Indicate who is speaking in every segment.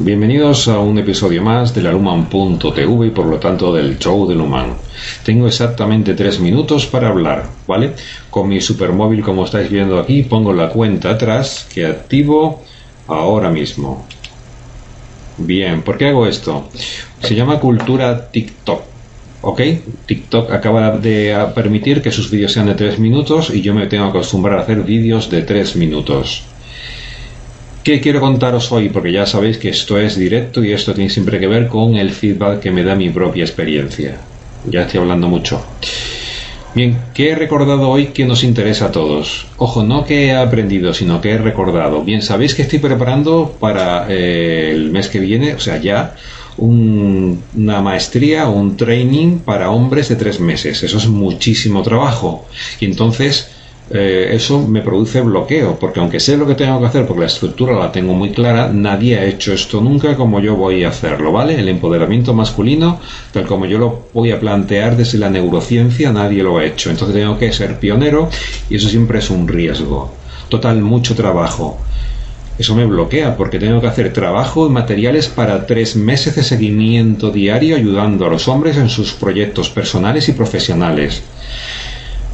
Speaker 1: Bienvenidos a un episodio más de la Luman.tv y por lo tanto del show de Luman. Tengo exactamente tres minutos para hablar, ¿vale? Con mi supermóvil, como estáis viendo aquí, pongo la cuenta atrás que activo ahora mismo. Bien, ¿por qué hago esto? Se llama cultura TikTok. ¿Ok? TikTok acaba de permitir que sus vídeos sean de tres minutos y yo me tengo que acostumbrar a hacer vídeos de tres minutos. ¿Qué quiero contaros hoy? Porque ya sabéis que esto es directo y esto tiene siempre que ver con el feedback que me da mi propia experiencia. Ya estoy hablando mucho. Bien, ¿qué he recordado hoy que nos interesa a todos? Ojo, no que he aprendido, sino que he recordado. Bien, sabéis que estoy preparando para eh, el mes que viene, o sea, ya, una maestría un training para hombres de tres meses. Eso es muchísimo trabajo. Y entonces eh, eso me produce bloqueo, porque aunque sé lo que tengo que hacer, porque la estructura la tengo muy clara, nadie ha hecho esto nunca como yo voy a hacerlo, ¿vale? El empoderamiento masculino, tal como yo lo voy a plantear desde la neurociencia, nadie lo ha hecho. Entonces tengo que ser pionero y eso siempre es un riesgo. Total, mucho trabajo. Eso me bloquea porque tengo que hacer trabajo y materiales para tres meses de seguimiento diario ayudando a los hombres en sus proyectos personales y profesionales.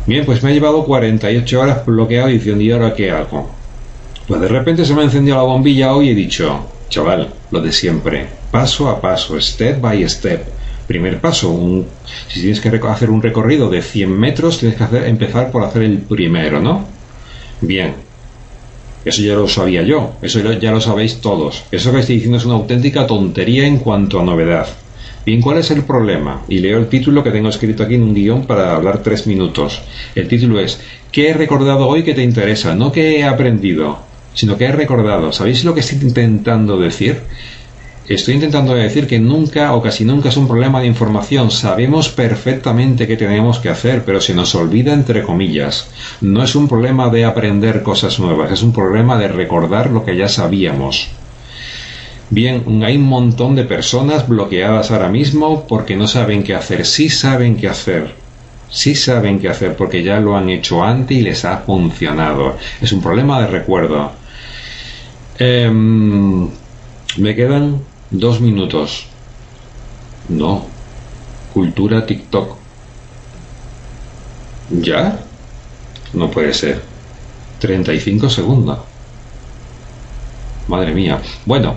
Speaker 1: Bien, pues me ha llevado 48 horas bloqueado diciendo, ¿y ahora qué hago? Pues de repente se me ha encendido la bombilla hoy y he dicho, chaval, lo de siempre, paso a paso, step by step. Primer paso, si tienes que hacer un recorrido de 100 metros, tienes que hacer, empezar por hacer el primero, ¿no? Bien, eso ya lo sabía yo, eso ya lo sabéis todos. Eso que estoy diciendo es una auténtica tontería en cuanto a novedad. Bien, ¿cuál es el problema? Y leo el título que tengo escrito aquí en un guion para hablar tres minutos. El título es ¿Qué he recordado hoy que te interesa? No que he aprendido, sino que he recordado. ¿Sabéis lo que estoy intentando decir? Estoy intentando decir que nunca o casi nunca es un problema de información. Sabemos perfectamente qué tenemos que hacer, pero se nos olvida entre comillas. No es un problema de aprender cosas nuevas, es un problema de recordar lo que ya sabíamos. Bien, hay un montón de personas bloqueadas ahora mismo porque no saben qué hacer. Sí saben qué hacer. Sí saben qué hacer porque ya lo han hecho antes y les ha funcionado. Es un problema de recuerdo. Em, me quedan dos minutos. No. Cultura TikTok. ¿Ya? No puede ser. 35 segundos. Madre mía. Bueno,